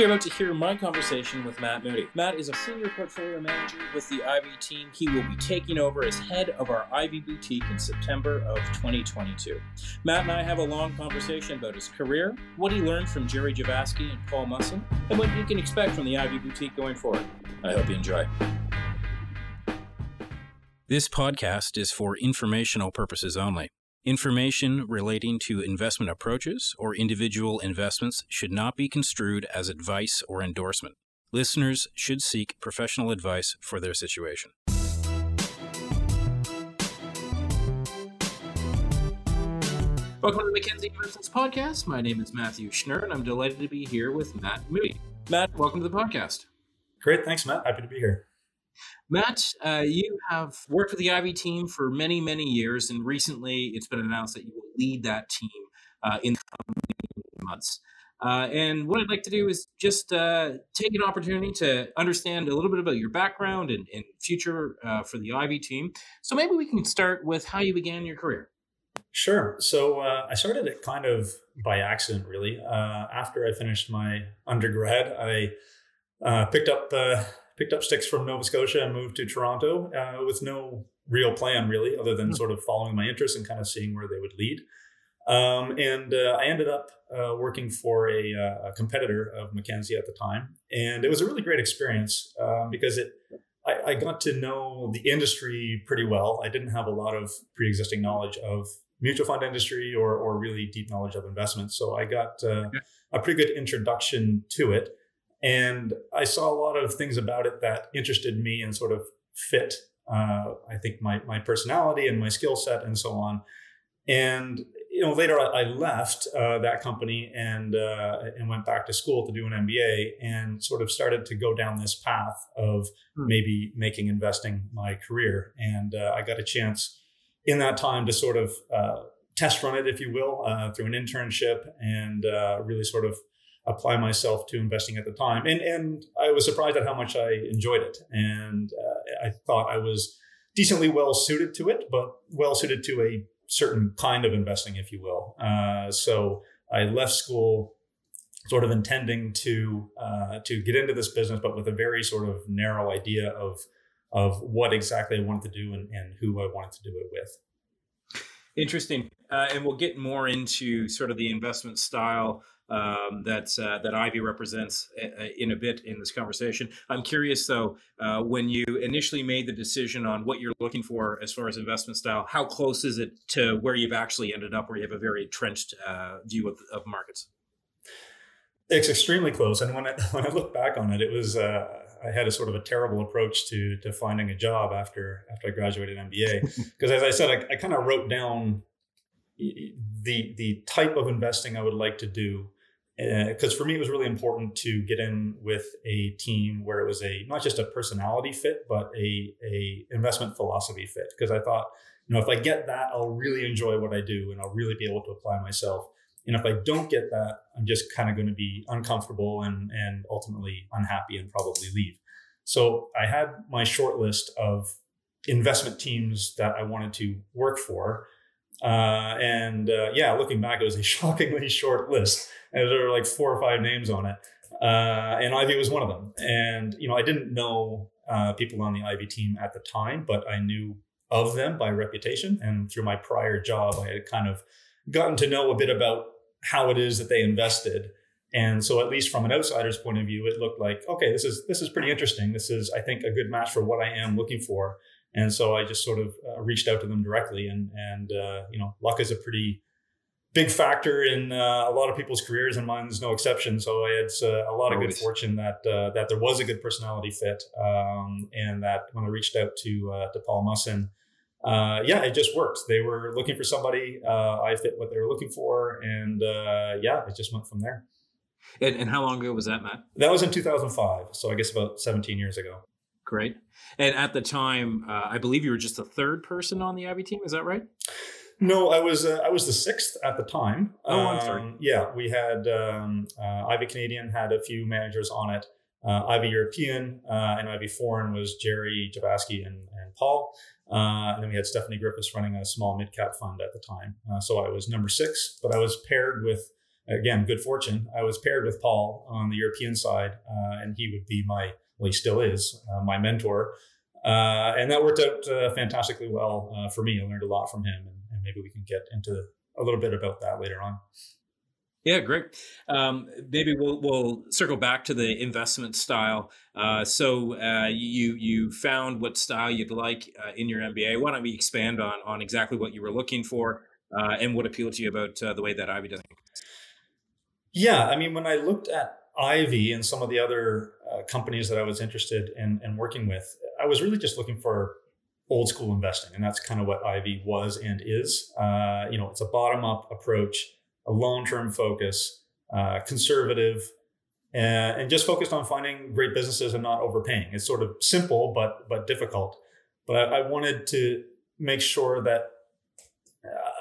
You're about to hear my conversation with Matt Moody. Matt is a senior portfolio manager with the Ivy team. He will be taking over as head of our Ivy boutique in September of 2022. Matt and I have a long conversation about his career, what he learned from Jerry Javasky and Paul Musson, and what you can expect from the Ivy boutique going forward. I hope you enjoy. This podcast is for informational purposes only. Information relating to investment approaches or individual investments should not be construed as advice or endorsement. Listeners should seek professional advice for their situation. Welcome to the Mackenzie Investments Podcast. My name is Matthew Schnurr, and I'm delighted to be here with Matt Moody. Matt, welcome to the podcast. Great. Thanks, Matt. Happy to be here. Matt, uh, you have worked with the Ivy team for many, many years, and recently it's been announced that you will lead that team uh, in the coming months. Uh, and what I'd like to do is just uh, take an opportunity to understand a little bit about your background and, and future uh, for the Ivy team. So maybe we can start with how you began your career. Sure. So uh, I started it kind of by accident, really. after I finished my undergrad, I picked up picked up sticks from Nova Scotia and moved to Toronto uh, with no real plan really, other than mm-hmm. sort of following my interests and kind of seeing where they would lead. Um, and uh, I ended up uh, working for a, uh, a, competitor of Mackenzie at the time, and it was a really great experience um, because it. I, I, got to know the industry pretty well. I didn't have a lot of pre-existing knowledge of mutual fund industry or, or really deep knowledge of investments, so I got uh, a pretty good introduction to it. And I saw a lot of things about it that interested me and sort of fit, uh, I think, my, my personality and my skill set and so on. And you know, later I left uh, that company and uh, and went back to school to do an MBA and sort of started to go down this path of hmm. maybe making investing my career. And uh, I got a chance in that time to sort of uh, test run it, if you will, uh, through an internship and uh, really sort of apply myself to investing at the time. And and I was surprised at how much I enjoyed it, and uh, I thought I was decently well suited to it, but well suited to a certain kind of investing, if you will. Uh, so I left school sort of intending to uh, to get into this business, but with a very sort of narrow idea of of what exactly I wanted to do and, and who I wanted to do it with. Interesting, uh, and we'll get more into sort of the investment style um, that uh, that Ivy represents uh, uh, in a bit in this conversation. I'm curious though, uh, when you initially made the decision on what you're looking for as far as investment style, how close is it to where you've actually ended up, where you have a very entrenched uh, view of, of markets? It's extremely close, and when I when I look back on it, it was uh, I had a sort of a terrible approach to to finding a job after after I graduated MBA because as I said, I, I kind of wrote down the the type of investing I would like to do because uh, for me it was really important to get in with a team where it was a not just a personality fit but a a investment philosophy fit. Because i thought you know if i get that i'll really enjoy what i do and i'll really be able to apply myself. And if i don't get that i'm just kind of going to be uncomfortable and and ultimately unhappy and probably leave. So i had my short list of investment teams that i wanted to work for uh, and uh, yeah looking back it was a shockingly short list and there were like four or five names on it. Uh, and Ivy was one of them. And, you know, I didn't know uh, people on the Ivy team at the time, but I knew of them by reputation. And through my prior job, I had kind of gotten to know a bit about how it is that they invested. And so, at least from an outsider's point of view, it looked like, okay, this is this is pretty interesting. This is, I think, a good match for what I am looking for. And so, I just sort of uh, reached out to them directly. And and uh, you know, luck is a pretty big factor in uh, a lot of people's careers, and mine's no exception. So I had uh, a lot of Always. good fortune that uh, that there was a good personality fit, um, and that when I reached out to uh, to Paul Musson, uh, yeah, it just worked. They were looking for somebody. Uh, I fit what they were looking for, and yeah, it just went from there. And, and how long ago was that, Matt? That was in 2005. So I guess about 17 years ago. Great. And at the time, I believe you were just the third person on the Ivy team. Is that right? No, I was uh, I was the sixth at the time. Oh, um, I'm sorry. Yeah, we had um, uh, Ivy Canadian had a few managers on it. Uh, Ivy European uh, and Ivy Foreign was Jerry Javasky and, and Paul. Uh, and then we had Stephanie Griffiths running a small mid cap fund at the time. Uh, so I was number six, but I was paired with again, good fortune. I was paired with Paul on the European side, uh, and he would be my, well, he still is uh, my mentor. Uh, and that worked out uh, fantastically well uh, for me. I learned a lot from him, and, and, maybe we can get into a little bit about that later on. Yeah, great. Um, maybe we'll we'll circle back to the investment style. Uh, so you you found what style you'd like in your MBA. Why don't we expand on on exactly what you were looking for and what appealed to you about the way that Ivy does it? Yeah, I mean, when I looked at Ivy and some of the other uh, companies that I was interested in, in working with, I was really just looking for old school investing, and that's kind of what Ivy was and is. you know, it's a bottom up approach a long term focus, uh, conservative, and, and, just focused on finding great businesses and not overpaying. It's sort of simple but but difficult. But I, I wanted to make sure that uh,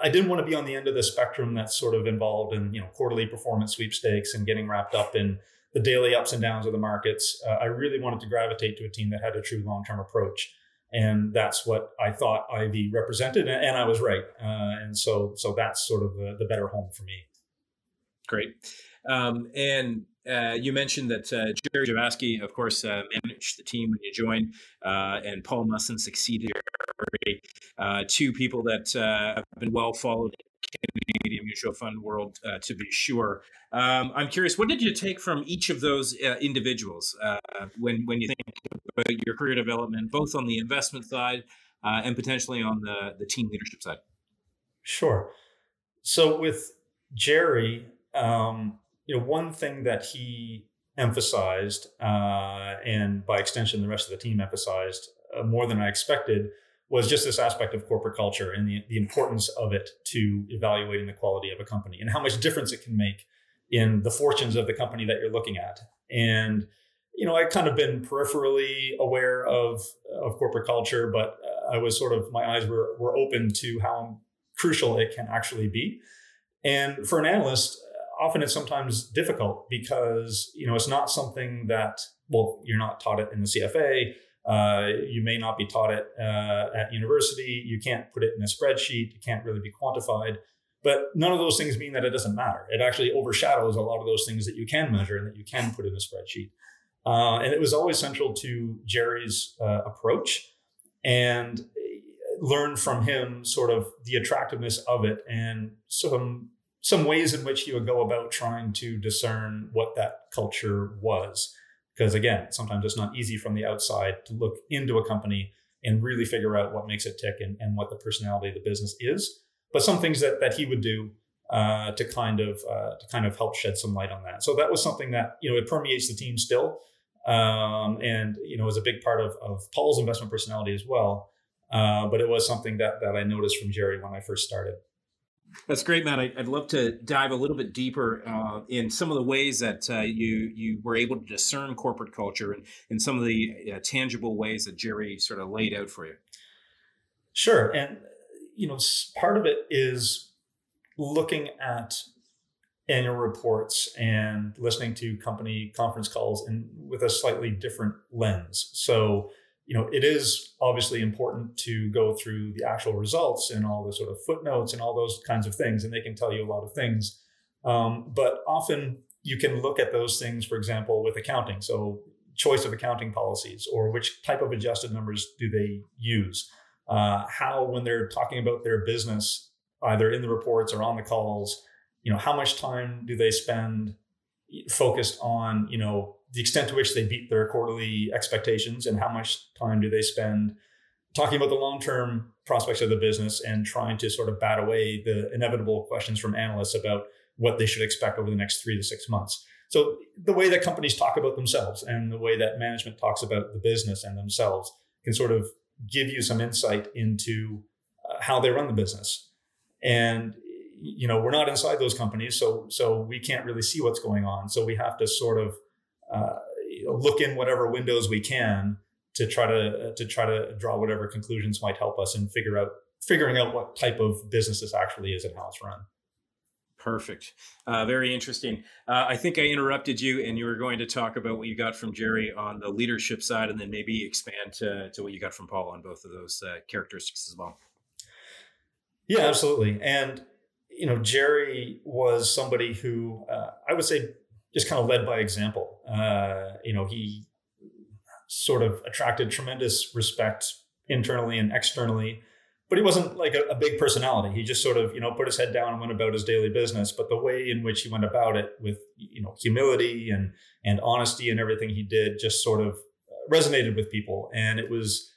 I didn't want to be on the end of the spectrum that's sort of involved in you know quarterly performance sweepstakes and getting wrapped up in the daily ups and downs of the markets. Uh, I really wanted to gravitate to a team that had a true long term approach and that's what I thought Ivy represented, and I was right. Uh, and so, so that's sort of the, the better home for me. Great. Um, and uh, you mentioned that uh, Jerry Javasky, of course, uh, managed the team when you joined, uh, and Paul Musson succeeded. Uh, two people that have been well followed in the Canadian mutual fund world, to be sure. Um, I'm curious, what did you take from each of those individuals when when you think about your career development, both on the investment side and potentially on the the team leadership side? Sure. So with Jerry, um, you know, one thing that he emphasized, uh, and by extension, the rest of the team emphasized uh, more than I expected, was just this aspect of corporate culture and the, the importance of it to evaluating the quality of a company and how much difference it can make in the fortunes of the company that you're looking at. And you know, I've kind of been peripherally aware of of corporate culture, but uh, I was sort of my eyes were were open to how crucial it can actually be. And for an analyst, often it's sometimes difficult because you know it's not something that well you're not taught it in the CFA. Uh, you may not be taught it uh, at university. You can't put it in a spreadsheet. It can't really be quantified. But none of those things mean that it doesn't matter. It actually overshadows a lot of those things that you can measure and that you can put in a spreadsheet. Uh, and it was always central to Jerry's uh, approach and learn from him sort of the attractiveness of it and some some ways in which he would go about trying to discern what that culture was. Because again, sometimes it's not easy from the outside to look into a company and really figure out what makes it tick and, and what the personality of the business is. But some things that, that he would do uh, to kind of uh, to kind of help shed some light on that. So that was something that you know it permeates the team still, um, and you know is a big part of, of Paul's investment personality as well. Uh, but it was something that that I noticed from Jerry when I first started. That's great, Matt. I'd love to dive a little bit deeper uh, in some of the ways that uh, you you were able to discern corporate culture and, and some of the uh, tangible ways that Jerry sort of laid out for you. Sure, and you know, part of it is looking at annual reports and listening to company conference calls and with a slightly different lens. So you know, it is obviously important to go through the actual results and all the sort of footnotes and all those kinds of things, and they can tell you a lot of things. Um, but often you can look at those things, for example, with accounting. So, choice of accounting policies, or which type of adjusted numbers do they use? Uh, how, when they're talking about their business, either in the reports or on the calls, you know, how much time do they spend focused on, you know, the extent to which they beat their quarterly expectations and how much time do they spend talking about the long-term prospects of the business and trying to sort of bat away the inevitable questions from analysts about what they should expect over the next three to six months. So the way that companies talk about themselves and the way that management talks about the business and themselves can sort of give you some insight into uh, how they run the business. And you know, we're not inside those companies, so so we can't really see what's going on. So we have to sort of uh, you know, look in whatever windows we can to try to to try to draw whatever conclusions might help us and figure out figuring out what type of business this actually is and how it's run. Perfect. Uh, very interesting. Uh, I think I interrupted you, and you were going to talk about what you got from Jerry on the leadership side, and then maybe expand to, to what you got from Paul on both of those uh, characteristics as well. Yeah, absolutely. And you know, Jerry was somebody who uh, I would say just kind of led by example. Uh, you know, he sort of attracted tremendous respect internally and externally, but he wasn't like a, a, big personality. He just sort of, you know, put his head down and went about his daily business. But the way in which he went about it with, you know, humility and and honesty and everything he did just sort of resonated with people. And it was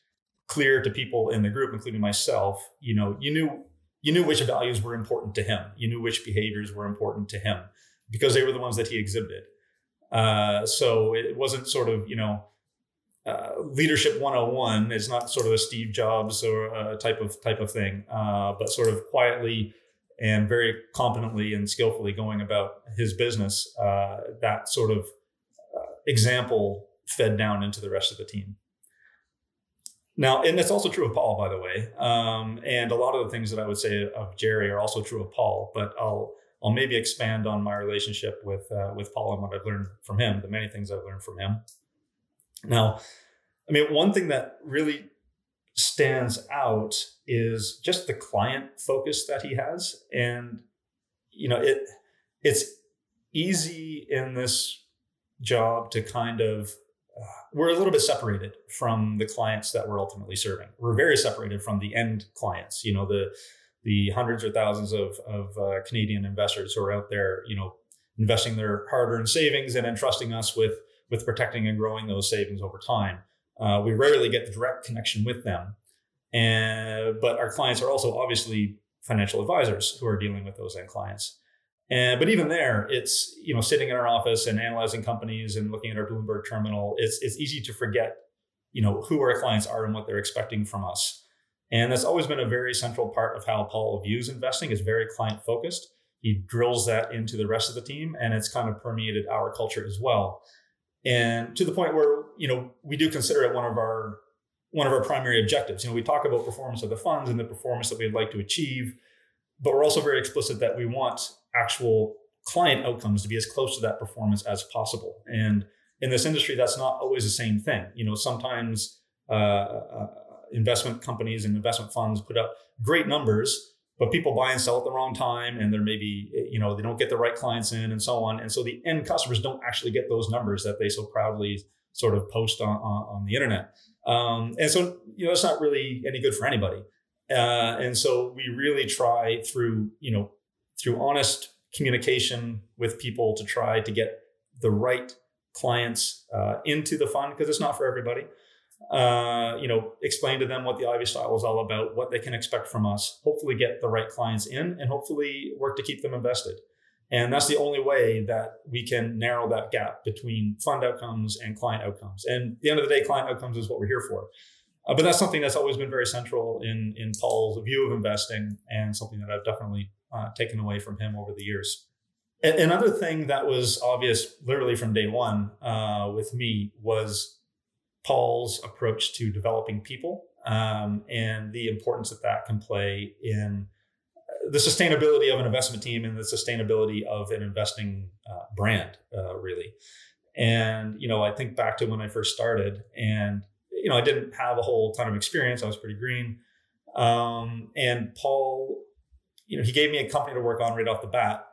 clear to people in the group, including myself, you know, you knew you knew which values were important to him. You knew which behaviors were important to him because they were the ones that he exhibited. Uh, so it wasn't sort of, you know, uh, leadership 101 is not sort of a Steve Jobs or a type of type of thing, uh, but sort of quietly and very competently and skillfully going about his business. Uh, that sort of uh, example fed down into the rest of the team. Now, and that's also true of Paul, by the way. Um, and a lot of the things that I would say of Jerry are also true of Paul. But I'll I'll maybe expand on my relationship with uh, with Paul and what I've learned from him, the many things I've learned from him. Now, I mean, one thing that really stands out is just the client focus that he has, and you know, it it's easy in this job to kind of uh, we're a little bit separated from the clients that we're ultimately serving. We're very separated from the end clients. You know, the the hundreds or thousands of of uh, Canadian investors who are out there, you know, investing their hard-earned savings and entrusting us with with protecting and growing those savings over time. Uh, we rarely get the direct connection with them, and but our clients are also obviously financial advisors who are dealing with those end clients. And but even there, it's you know sitting in our office and analyzing companies and looking at our Bloomberg terminal. It's it's easy to forget you know who our clients are and what they're expecting from us. And that's always been a very central part of how Paul views investing. is very client focused. He drills that into the rest of the team, and it's kind of permeated our culture as well. And to the point where you know we do consider it one of our one of our primary objectives. You know, we talk about performance of the funds and the performance that we'd like to achieve, but we're also very explicit that we want actual client outcomes to be as close to that performance as possible. And in this industry, that's not always the same thing. You know, sometimes uh, uh, investment companies and investment funds put up great numbers, but people buy and sell at the wrong time, and they're maybe you know, they don't get the right clients in, and so on. And so the end customers don't actually get those numbers that they so proudly sort of post on on, on the internet. Um, and so, you know, it's not really any good for anybody. Uh, and so we really try through, you know, through honest communication with people to try to get the right clients uh, into the fund because it's not for everybody. Uh, you know, explain to them what the Ivy style is all about, what they can expect from us, hopefully get the right clients in, and hopefully work to keep them invested. And that's the only way that we can narrow that gap between fund outcomes and client outcomes. And the end of the day, client outcomes is what we're here for. Uh, but that's something that's always been very central in in Paul's view of investing, and something that I've definitely uh, taken away from him over the years. A- another thing that was obvious, literally from day one, uh, with me was Paul's approach to developing people um, and the importance that that can play in uh, the sustainability of an investment team and the sustainability of an investing uh, brand, uh, really. And you know, I think back to when I first started, and you know, I didn't have a whole ton of experience. I was pretty green. Um, and Paul, you know, he gave me a company to work on right off the bat,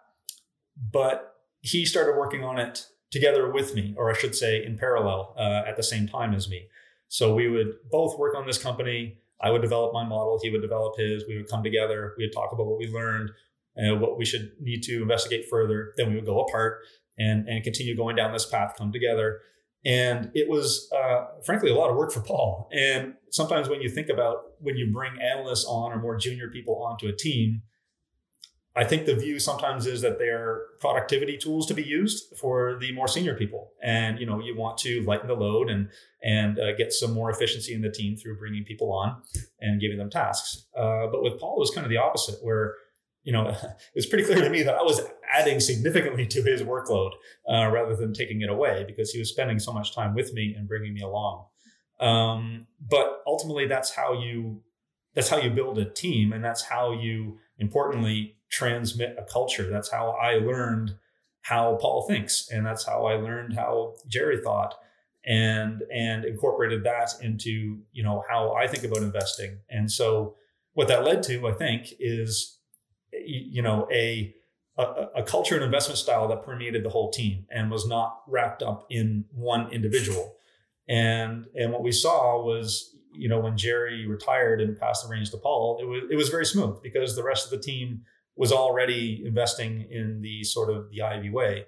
but he started working on it together with me, or I should say, in parallel uh, at the same time as me. So we would both work on this company. I would develop my model. He would develop his. We would come together. We would talk about what we learned and what we should need to investigate further. Then we would go apart and, and continue going down this path, come together. And it was, uh, frankly, a lot of work for Paul. And sometimes when you think about when you bring analysts on or more junior people onto a team, I think the view sometimes is that they're productivity tools to be used for the more senior people, and you know you want to lighten the load and and uh, get some more efficiency in the team through bringing people on and giving them tasks. Uh, but with Paul, it was kind of the opposite, where you know, it was pretty clear to me that I was adding significantly to his workload uh, rather than taking it away because he was spending so much time with me and bringing me along. Um, but ultimately, that's how you that's how you build a team, and that's how you importantly transmit a culture. That's how I learned how Paul thinks, and that's how I learned how Jerry thought, and and incorporated that into you know how I think about investing. And so, what that led to, I think, is you know a, a a culture and investment style that permeated the whole team and was not wrapped up in one individual. And and what we saw was you know when Jerry retired and passed the reins to Paul, it was it was very smooth because the rest of the team was already investing in the sort of the Ivy way.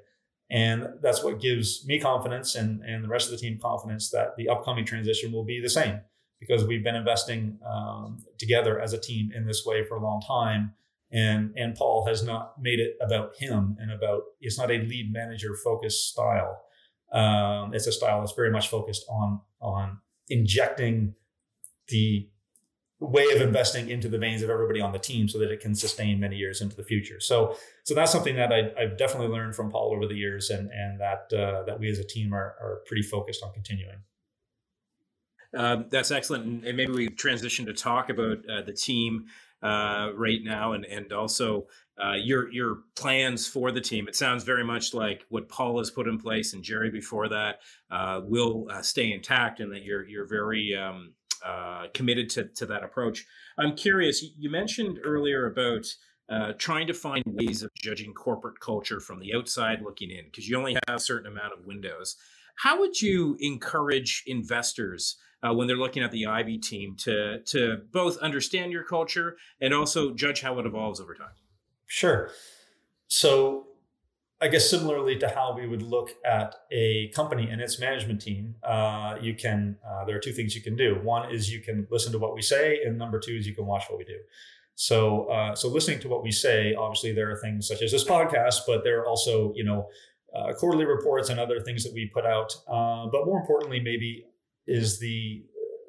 And that's what gives me confidence and, and the rest of the team confidence that the upcoming transition will be the same because we've been investing um, together as a team in this way for a long time. And, and Paul has not made it about him and about, it's not a lead manager focused style. Um, it's a style that's very much focused on, on injecting the way of investing into the veins of everybody on the team so that it can sustain many years into the future. So, so that's something that I, have definitely learned from Paul over the years, and and that uh, that we as a team are are pretty focused on continuing. Um, that's excellent, and maybe we transition to talk about uh, the team uh, right now, and and also uh, your your plans for the team. It sounds very much like what Paul has put in place and Jerry before that uh, will uh, stay intact, and that you're you're very um, uh, committed to, to that approach. I'm curious, you mentioned earlier about uh, trying to find ways of judging corporate culture from the outside looking in, because you only have a certain amount of windows. How would you encourage investors uh, when they're looking at the Ivy team to to both understand your culture and also judge how it evolves over time? Sure. So I guess similarly to how we would look at a company and its management team, uh, you can. Uh, there are two things you can do. One is you can listen to what we say, and number two is you can watch what we do. So, uh, so listening to what we say, obviously there are things such as this podcast, but there are also you know uh, quarterly reports and other things that we put out. Uh, but more importantly, maybe is the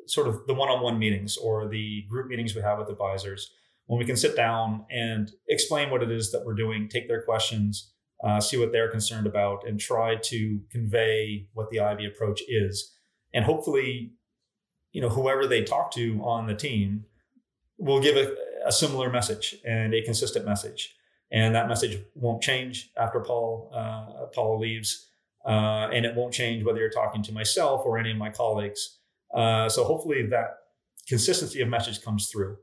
sort of the one-on-one meetings or the group meetings we have with advisors when we can sit down and explain what it is that we're doing, take their questions uh, see what they're concerned about, and try to convey what the Ivy approach is. And hopefully, you know, whoever they talk to on the team will give a, a similar message and a consistent message. And that message won't change after Paul uh, Paul leaves, uh, and it won't change whether you're talking to myself or any of my colleagues. Uh, so hopefully that consistency of message comes through.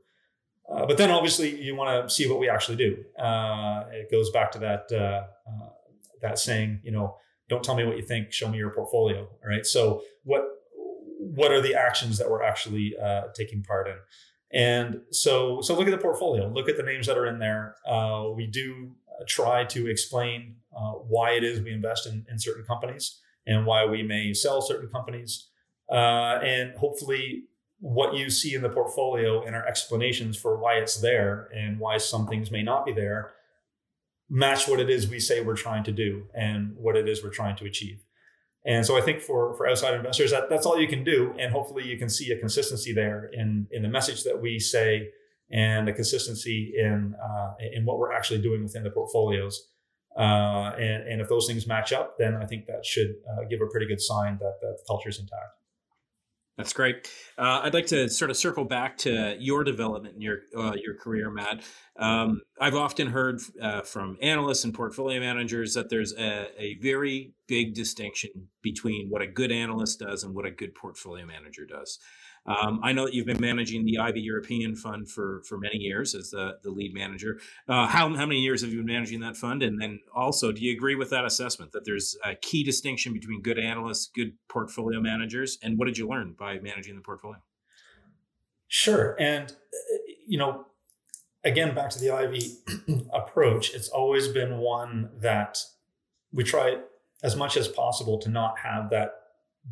Uh, but then obviously you want to see what we actually do. Uh, it goes back to that uh, uh, that saying, you know, don't tell me what you think, show me your portfolio. All right. So what what are the actions that we're actually uh, taking part in? And so so look at the portfolio, look at the names that are in there. we do try to explain why it is we invest in, in certain companies and why we may sell certain companies. and hopefully what you see in the portfolio and our explanations for why it's there and why some things may not be there match what it is we say we're trying to do and what it is we're trying to achieve. And so I think for, for outside investors, that, that's all you can do. And hopefully you can see a consistency there in, in the message that we say and a consistency in, uh, in what we're actually doing within the portfolios. Uh, and, and if those things match up, then I think that should uh, give a pretty good sign that, that the culture is intact. That's great. Uh, I'd like to sort of circle back to your development in your uh, your career, Matt. Um, I've often heard uh, from analysts and portfolio managers that there's a, a, very big distinction between what a good analyst does and what a good portfolio manager does. Um, I know that you've been managing the Ivy European Fund for for many years as the, the lead manager. Uh, how, how many years have you been managing that fund? And then also, do you agree with that assessment that there's a key distinction between good analysts, good portfolio managers? And what did you learn by managing the portfolio? Sure. And, you know, again, back to the Ivy approach, it's always been one that we try as much as possible to not have that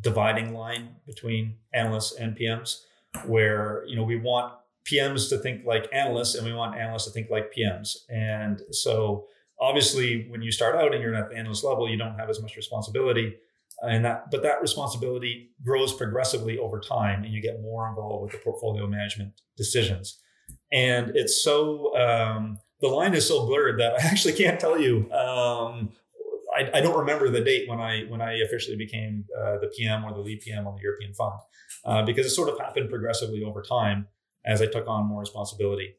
dividing line between analysts and PMs, where you know we want PMs to think like analysts and we want analysts to think like PMs. And so obviously when you start out and you're at the analyst level, you don't have as much responsibility. And that but that responsibility grows progressively over time and you get more involved with the portfolio management decisions. And it's so um, the line is so blurred that I actually can't tell you um, I, I, don't remember the date when I when I officially became uh, the PM or the lead PM on the European Fund, uh, because it sort of happened progressively over time as I took on more responsibility.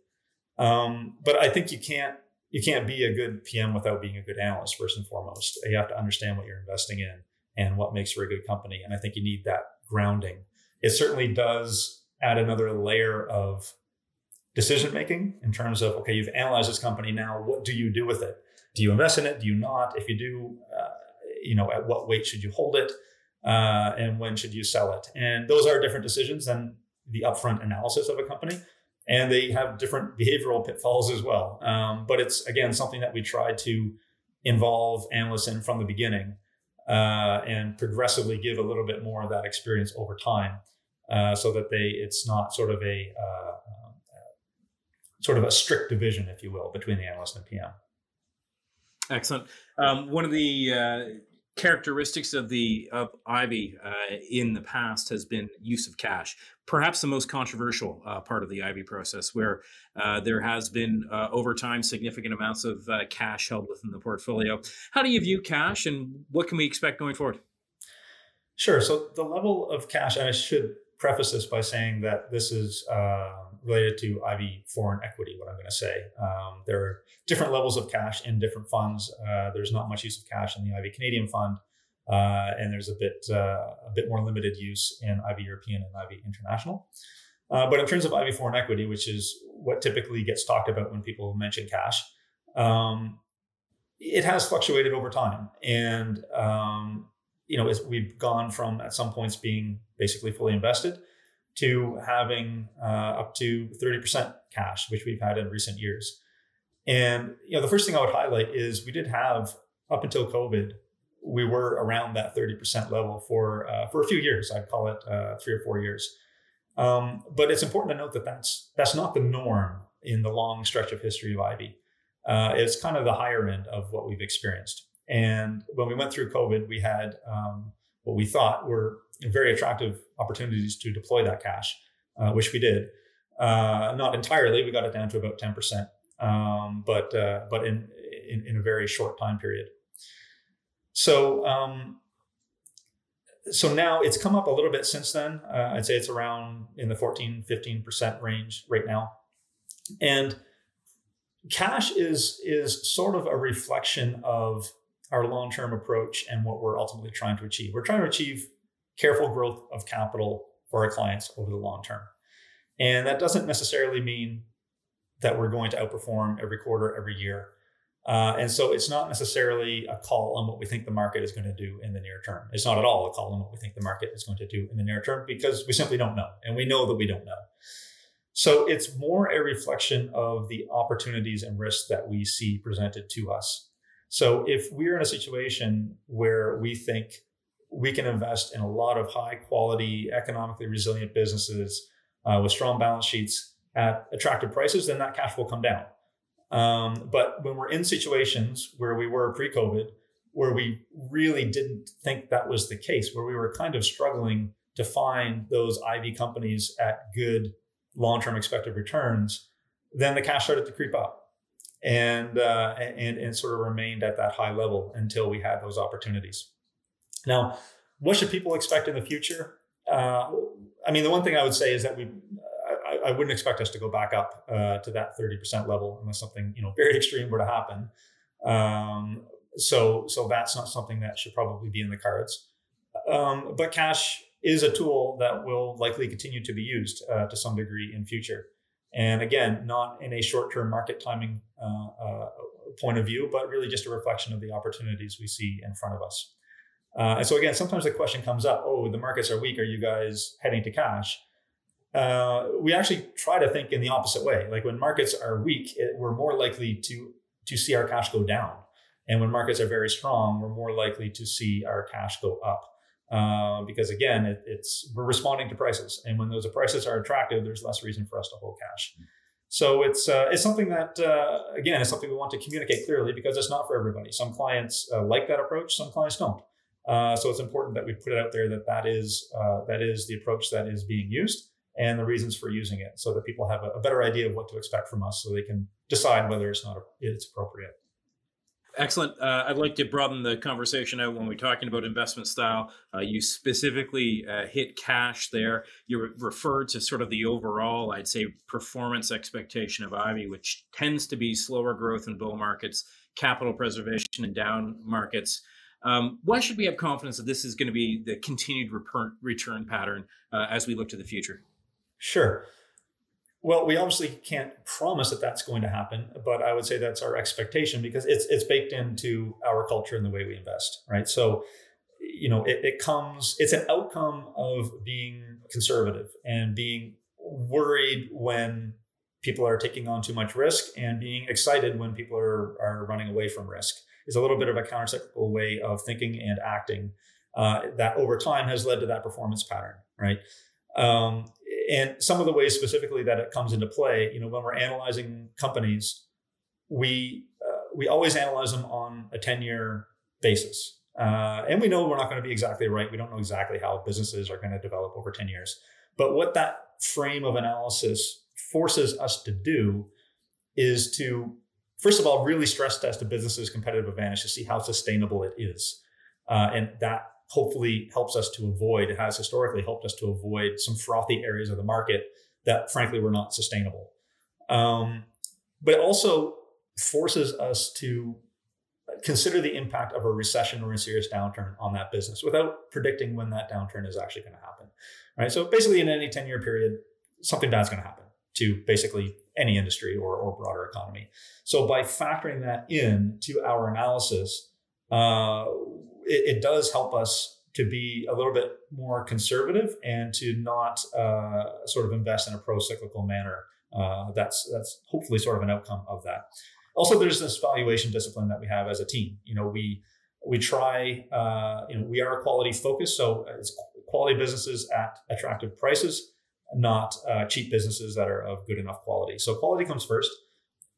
Um, but I think you can't you can't be a good PM without being a good analyst first and foremost. You have to understand what you're investing in and what makes for a good company, and I think you need that grounding. It certainly does add another layer of decision making in terms of okay, you've analyzed this company now. What do you do with it? Do you invest in it? Do you not? If you do, uh, you know, at what weight should you hold it, uh, and when should you sell it? And those are different decisions than the upfront analysis of a company, and they have different behavioral pitfalls as well. Um, but it's again something that we try to involve analysts in from the beginning uh, and progressively give a little bit more of that experience over time uh, so that they it's not sort of a uh, sort of a strict division, if you will, between the analyst and PM. Excellent. Um, one of the uh, characteristics of the of Ivy uh, in the past has been use of cash. Perhaps the most controversial uh, part of the Ivy process, where uh, there has been uh, over time significant amounts of uh, cash held within the portfolio. How do you view cash, and what can we expect going forward? Sure. So the level of cash, and I should preface this by saying that this is related to Ivy foreign equity, what I'm going to say. Um, there are different levels of cash in different funds. Uh, there's not much use of cash in the Ivy Canadian fund, uh, and there's a bit uh, a bit more limited use in Ivy European and Ivy International. Uh, but in terms of Ivy foreign equity, which is what typically gets talked about when people mention cash, um, it has fluctuated over time, and um, you know we've gone from at some points being basically fully invested to having uh, up to 30% cash, which we've had in recent years. And you know, the first thing I would highlight is we did have up until COVID, we were around that 30% level for uh, for a few years. I'd call it uh, three or four years. Um, but it's important to note that that's that's not the norm in the long stretch of history of Ivy. Uh, it's kind of the higher end of what we've experienced. And when we went through COVID, we had um, what we thought were very attractive opportunities to deploy that cash, uh, which we did. Uh, not entirely, we got it down to about 10%, um, but, uh, but in, in, in, a very short time period. So, um, so now it's come up a little bit since then. Uh, I'd say it's around in the 14, 15% range right now. And cash is, is sort of a reflection of our long-term approach and what we're ultimately trying to achieve. We're trying to achieve careful growth of capital for our clients over the long term. And that doesn't necessarily mean that we're going to outperform every quarter, every year. Uh, and so it's not necessarily a call on what we think the market is going to do in the near term. It's not at all a call on what we think the market is going to do in the near term because we simply don't know. And we know that we don't know. So it's more a reflection of the opportunities and risks that we see presented to us. So if we're in a situation where we think we can invest in a lot of high quality, economically resilient businesses uh, with strong balance sheets at attractive prices, then that cash will come down. Um, but when we're in situations where we were pre COVID, where we really didn't think that was the case, where we were kind of struggling to find those Ivy companies at good long term expected returns, then the cash started to creep up. And, uh, and and sort of remained at that high level until we had those opportunities. Now, what should people expect in the future? Uh, I mean, the one thing I would say is that we, I, I wouldn't expect us to go back up uh, to that 30% level unless something, you know, very extreme were to happen. Um, so, so that's not something that should probably be in the cards. Um, but cash is a tool that will likely continue to be used uh, to some degree in future. And again, not in a short-term market timing uh, uh, point of view, but really just a reflection of the opportunities we see in front of us. Uh, and so again, sometimes the question comes up: Oh, the markets are weak. Are you guys heading to cash? Uh, we actually try to think in the opposite way. Like when markets are weak, it, we're more likely to to see our cash go down, and when markets are very strong, we're more likely to see our cash go up. Uh, because again, it, it's we're responding to prices, and when those prices are attractive, there's less reason for us to hold cash. So it's uh, it's something that uh, again is something we want to communicate clearly because it's not for everybody. Some clients uh, like that approach, some clients don't. Uh, so it's important that we put it out there that that is uh, that is the approach that is being used and the reasons for using it, so that people have a, a better idea of what to expect from us, so they can decide whether it's not it's appropriate. Excellent. Uh, I'd like to broaden the conversation out when we're talking about investment style. Uh, you specifically uh, hit cash there. You re- referred to sort of the overall, I'd say, performance expectation of Ivy, which tends to be slower growth in bull markets, capital preservation in down markets. Um, why should we have confidence that this is going to be the continued return, pattern uh, as we look to the future? Sure. Well, we obviously can't promise that that's going to happen, but I would say that's our expectation because it's it's baked into our culture and the way we invest, right? So, you know, it, it comes. It's an outcome of being conservative and being worried when people are taking on too much risk and being excited when people are are running away from risk. Is a little bit of a countercyclical way of thinking and acting uh, that over time has led to that performance pattern, right? Um, and some of the ways specifically that it comes into play, you know, when we're analyzing companies, we uh, we always analyze them on a 10 year basis. Uh, and we know we're not going to be exactly right. We don't know exactly how businesses are going to develop over 10 years. But what that frame of analysis forces us to do is to, first of all, really stress test a business's competitive advantage to see how sustainable it is. Uh, and that hopefully helps us to avoid, has historically helped us to avoid some frothy areas of the market that frankly were not sustainable. Um, but it also forces us to consider the impact of a recession or a serious downturn on that business without predicting when that downturn is actually going to happen. Right. So basically, in any 10 year period, something bad's going to happen to basically any industry or, or broader economy. So by factoring that in to our analysis, uh, it, it, does help us to be a little bit more conservative and to not uh, sort of invest in a pro-cyclical manner. Uh, that's that's hopefully sort of an outcome of that. Also, there's this valuation discipline that we have as a team. You know, we we try. Uh, you know, we are quality focused, so it's quality businesses at attractive prices, not uh, cheap businesses that are of good enough quality. So quality comes first,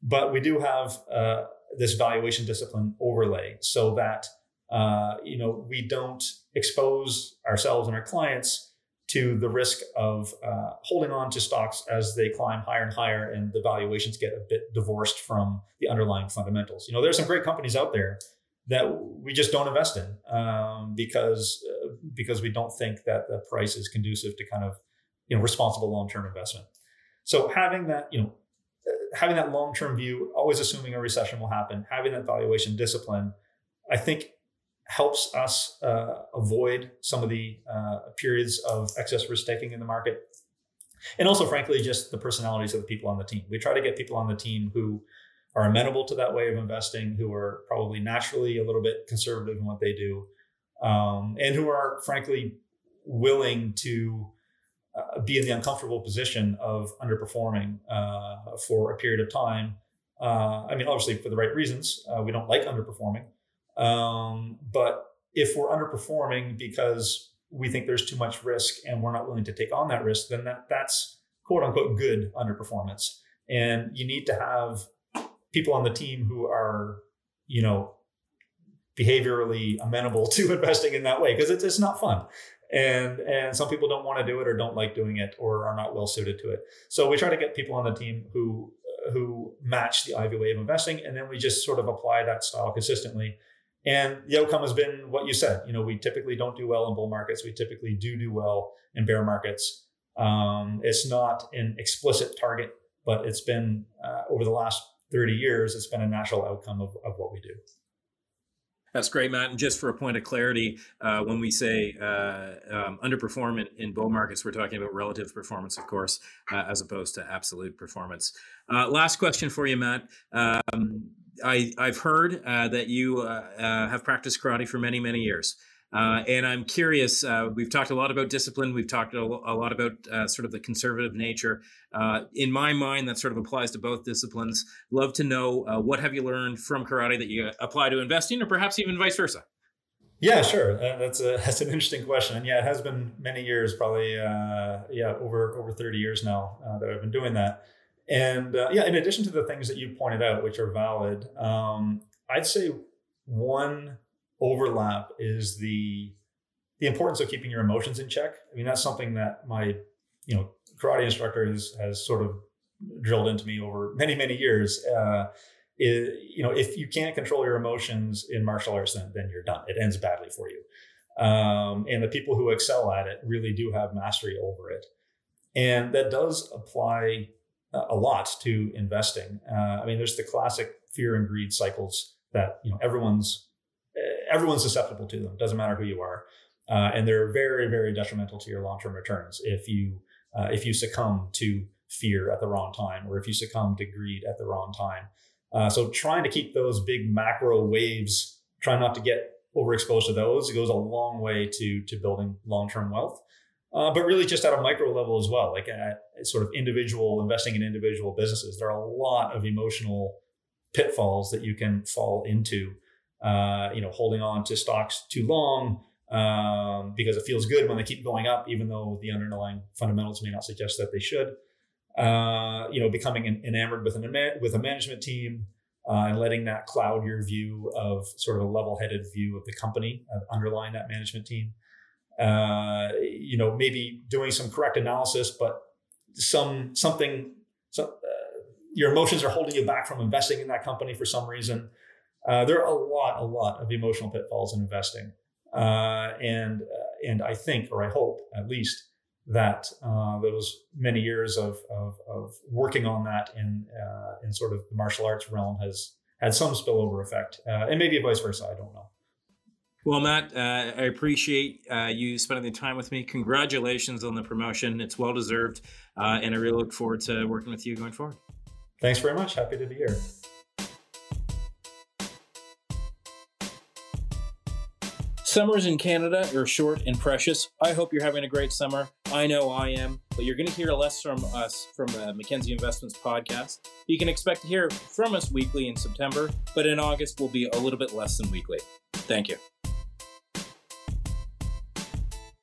but we do have uh, this valuation discipline overlay so that uh, you know, we don't expose ourselves and our clients to the risk of uh, holding on to stocks as they climb higher and higher and the valuations get a bit divorced from the underlying fundamentals. You know, there's some great companies out there that we just don't invest in um, because uh, because we don't think that the price is conducive to kind of you know responsible long-term investment. So having that you know uh, having that long-term view, always assuming a recession will happen, having that valuation discipline, I think helps us uh, avoid some of the uh, periods of excess risk taking in the market. And also, frankly, just the personalities of the people on the team. We try to get people on the team who are amenable to that way of investing, who are probably naturally a little bit conservative in what they do, um, and who are, frankly, willing to uh, be in the uncomfortable position of underperforming uh, for a period of time. Uh, I mean, obviously, for the right reasons. Uh, we don't like underperforming. Um, but if we're underperforming because we think there's too much risk and we're not willing to take on that risk, then that, that's quote unquote good underperformance. And you need to have people on the team who are, you know, behaviorally amenable to investing in that way because it's, it's not fun. And, and some people don't want to do it or don't like doing it or are not well suited to it. So we try to get people on the team who who match the Ivy way of investing, and then we just sort of apply that style consistently and the outcome has been what you said. You know, we typically don't do well in bull markets. We typically do do well in bear markets. Um, it's not an explicit target, but it's been uh, over the last 30 years, it's been a natural outcome of, of what we do. That's great, Matt. And just for a point of clarity, uh, when we say uh, um, underperform in, in, bull markets, we're talking about relative performance, of course, uh, as opposed to absolute performance. Uh, last question for you, Matt. Um, I, I've heard uh, that you uh, have practiced karate for many, many years. Uh, and I'm curious, uh, we've talked a lot about discipline. We've talked a, lot about uh, sort of the conservative nature. in my mind, that sort of applies to both disciplines. Love to know what have you learned from karate that you apply to investing or perhaps even vice versa? Yeah, sure. that's a that's an interesting question, and yeah, it has been many years, probably yeah over over thirty years now that I've been doing that. And uh, yeah, in addition to the things that you pointed out, which are valid, um, I'd say one overlap is the the importance of keeping your emotions in check. I mean, that's something that my you know karate instructor has has sort of drilled into me over many many years. Uh, is, you know, if you can't control your emotions in martial arts, then, then you're done. It ends badly for you. Um, and the people who excel at it really do have mastery over it. And that does apply a lot to investing. Uh, I mean, there's the classic fear and greed cycles that you know everyone's everyone's susceptible to them. Doesn't matter who you are, uh, and they're very very detrimental to your long term returns if you uh, if you succumb to fear at the wrong time or if you succumb to greed at the wrong time. Uh, so trying to keep those big macro waves, try not to get overexposed to those, it goes a long way to to building long term wealth. Uh, but really, just at a micro level as well, like at sort of individual investing in individual businesses, there are a lot of emotional pitfalls that you can fall into. Uh, you know, holding on to stocks too long um, because it feels good when they keep going up, even though the underlying fundamentals may not suggest that they should. Uh, you know, becoming enamored with an with a management team uh, and letting that cloud your view of sort of a level-headed view of the company uh, underlying that management team. Uh, you know, maybe doing some correct analysis, but some something, some, uh, your emotions are holding you back from investing in that company for some reason. Uh, there are a lot, a lot of emotional pitfalls in investing, uh, and and I think, or I hope, at least, that uh, those many years of, of, of, working on that in uh, in sort of the martial arts realm has had some spillover effect, uh, and maybe vice versa. I don't know. Well, Matt, uh, I appreciate uh, you spending the time with me. Congratulations on the promotion; it's well deserved, uh, and I really look forward to working with you going forward. Thanks very much. Happy to be here. Summers in Canada are short and precious. I hope you're having a great summer. I know I am, but you're going to hear less from us from the Mackenzie Investments podcast. You can expect to hear from us weekly in September, but in August we'll be a little bit less than weekly. Thank you.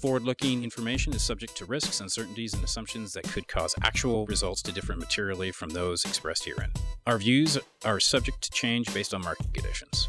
Forward looking information is subject to risks, uncertainties, and assumptions that could cause actual results to differ materially from those expressed herein. Our views are subject to change based on market conditions.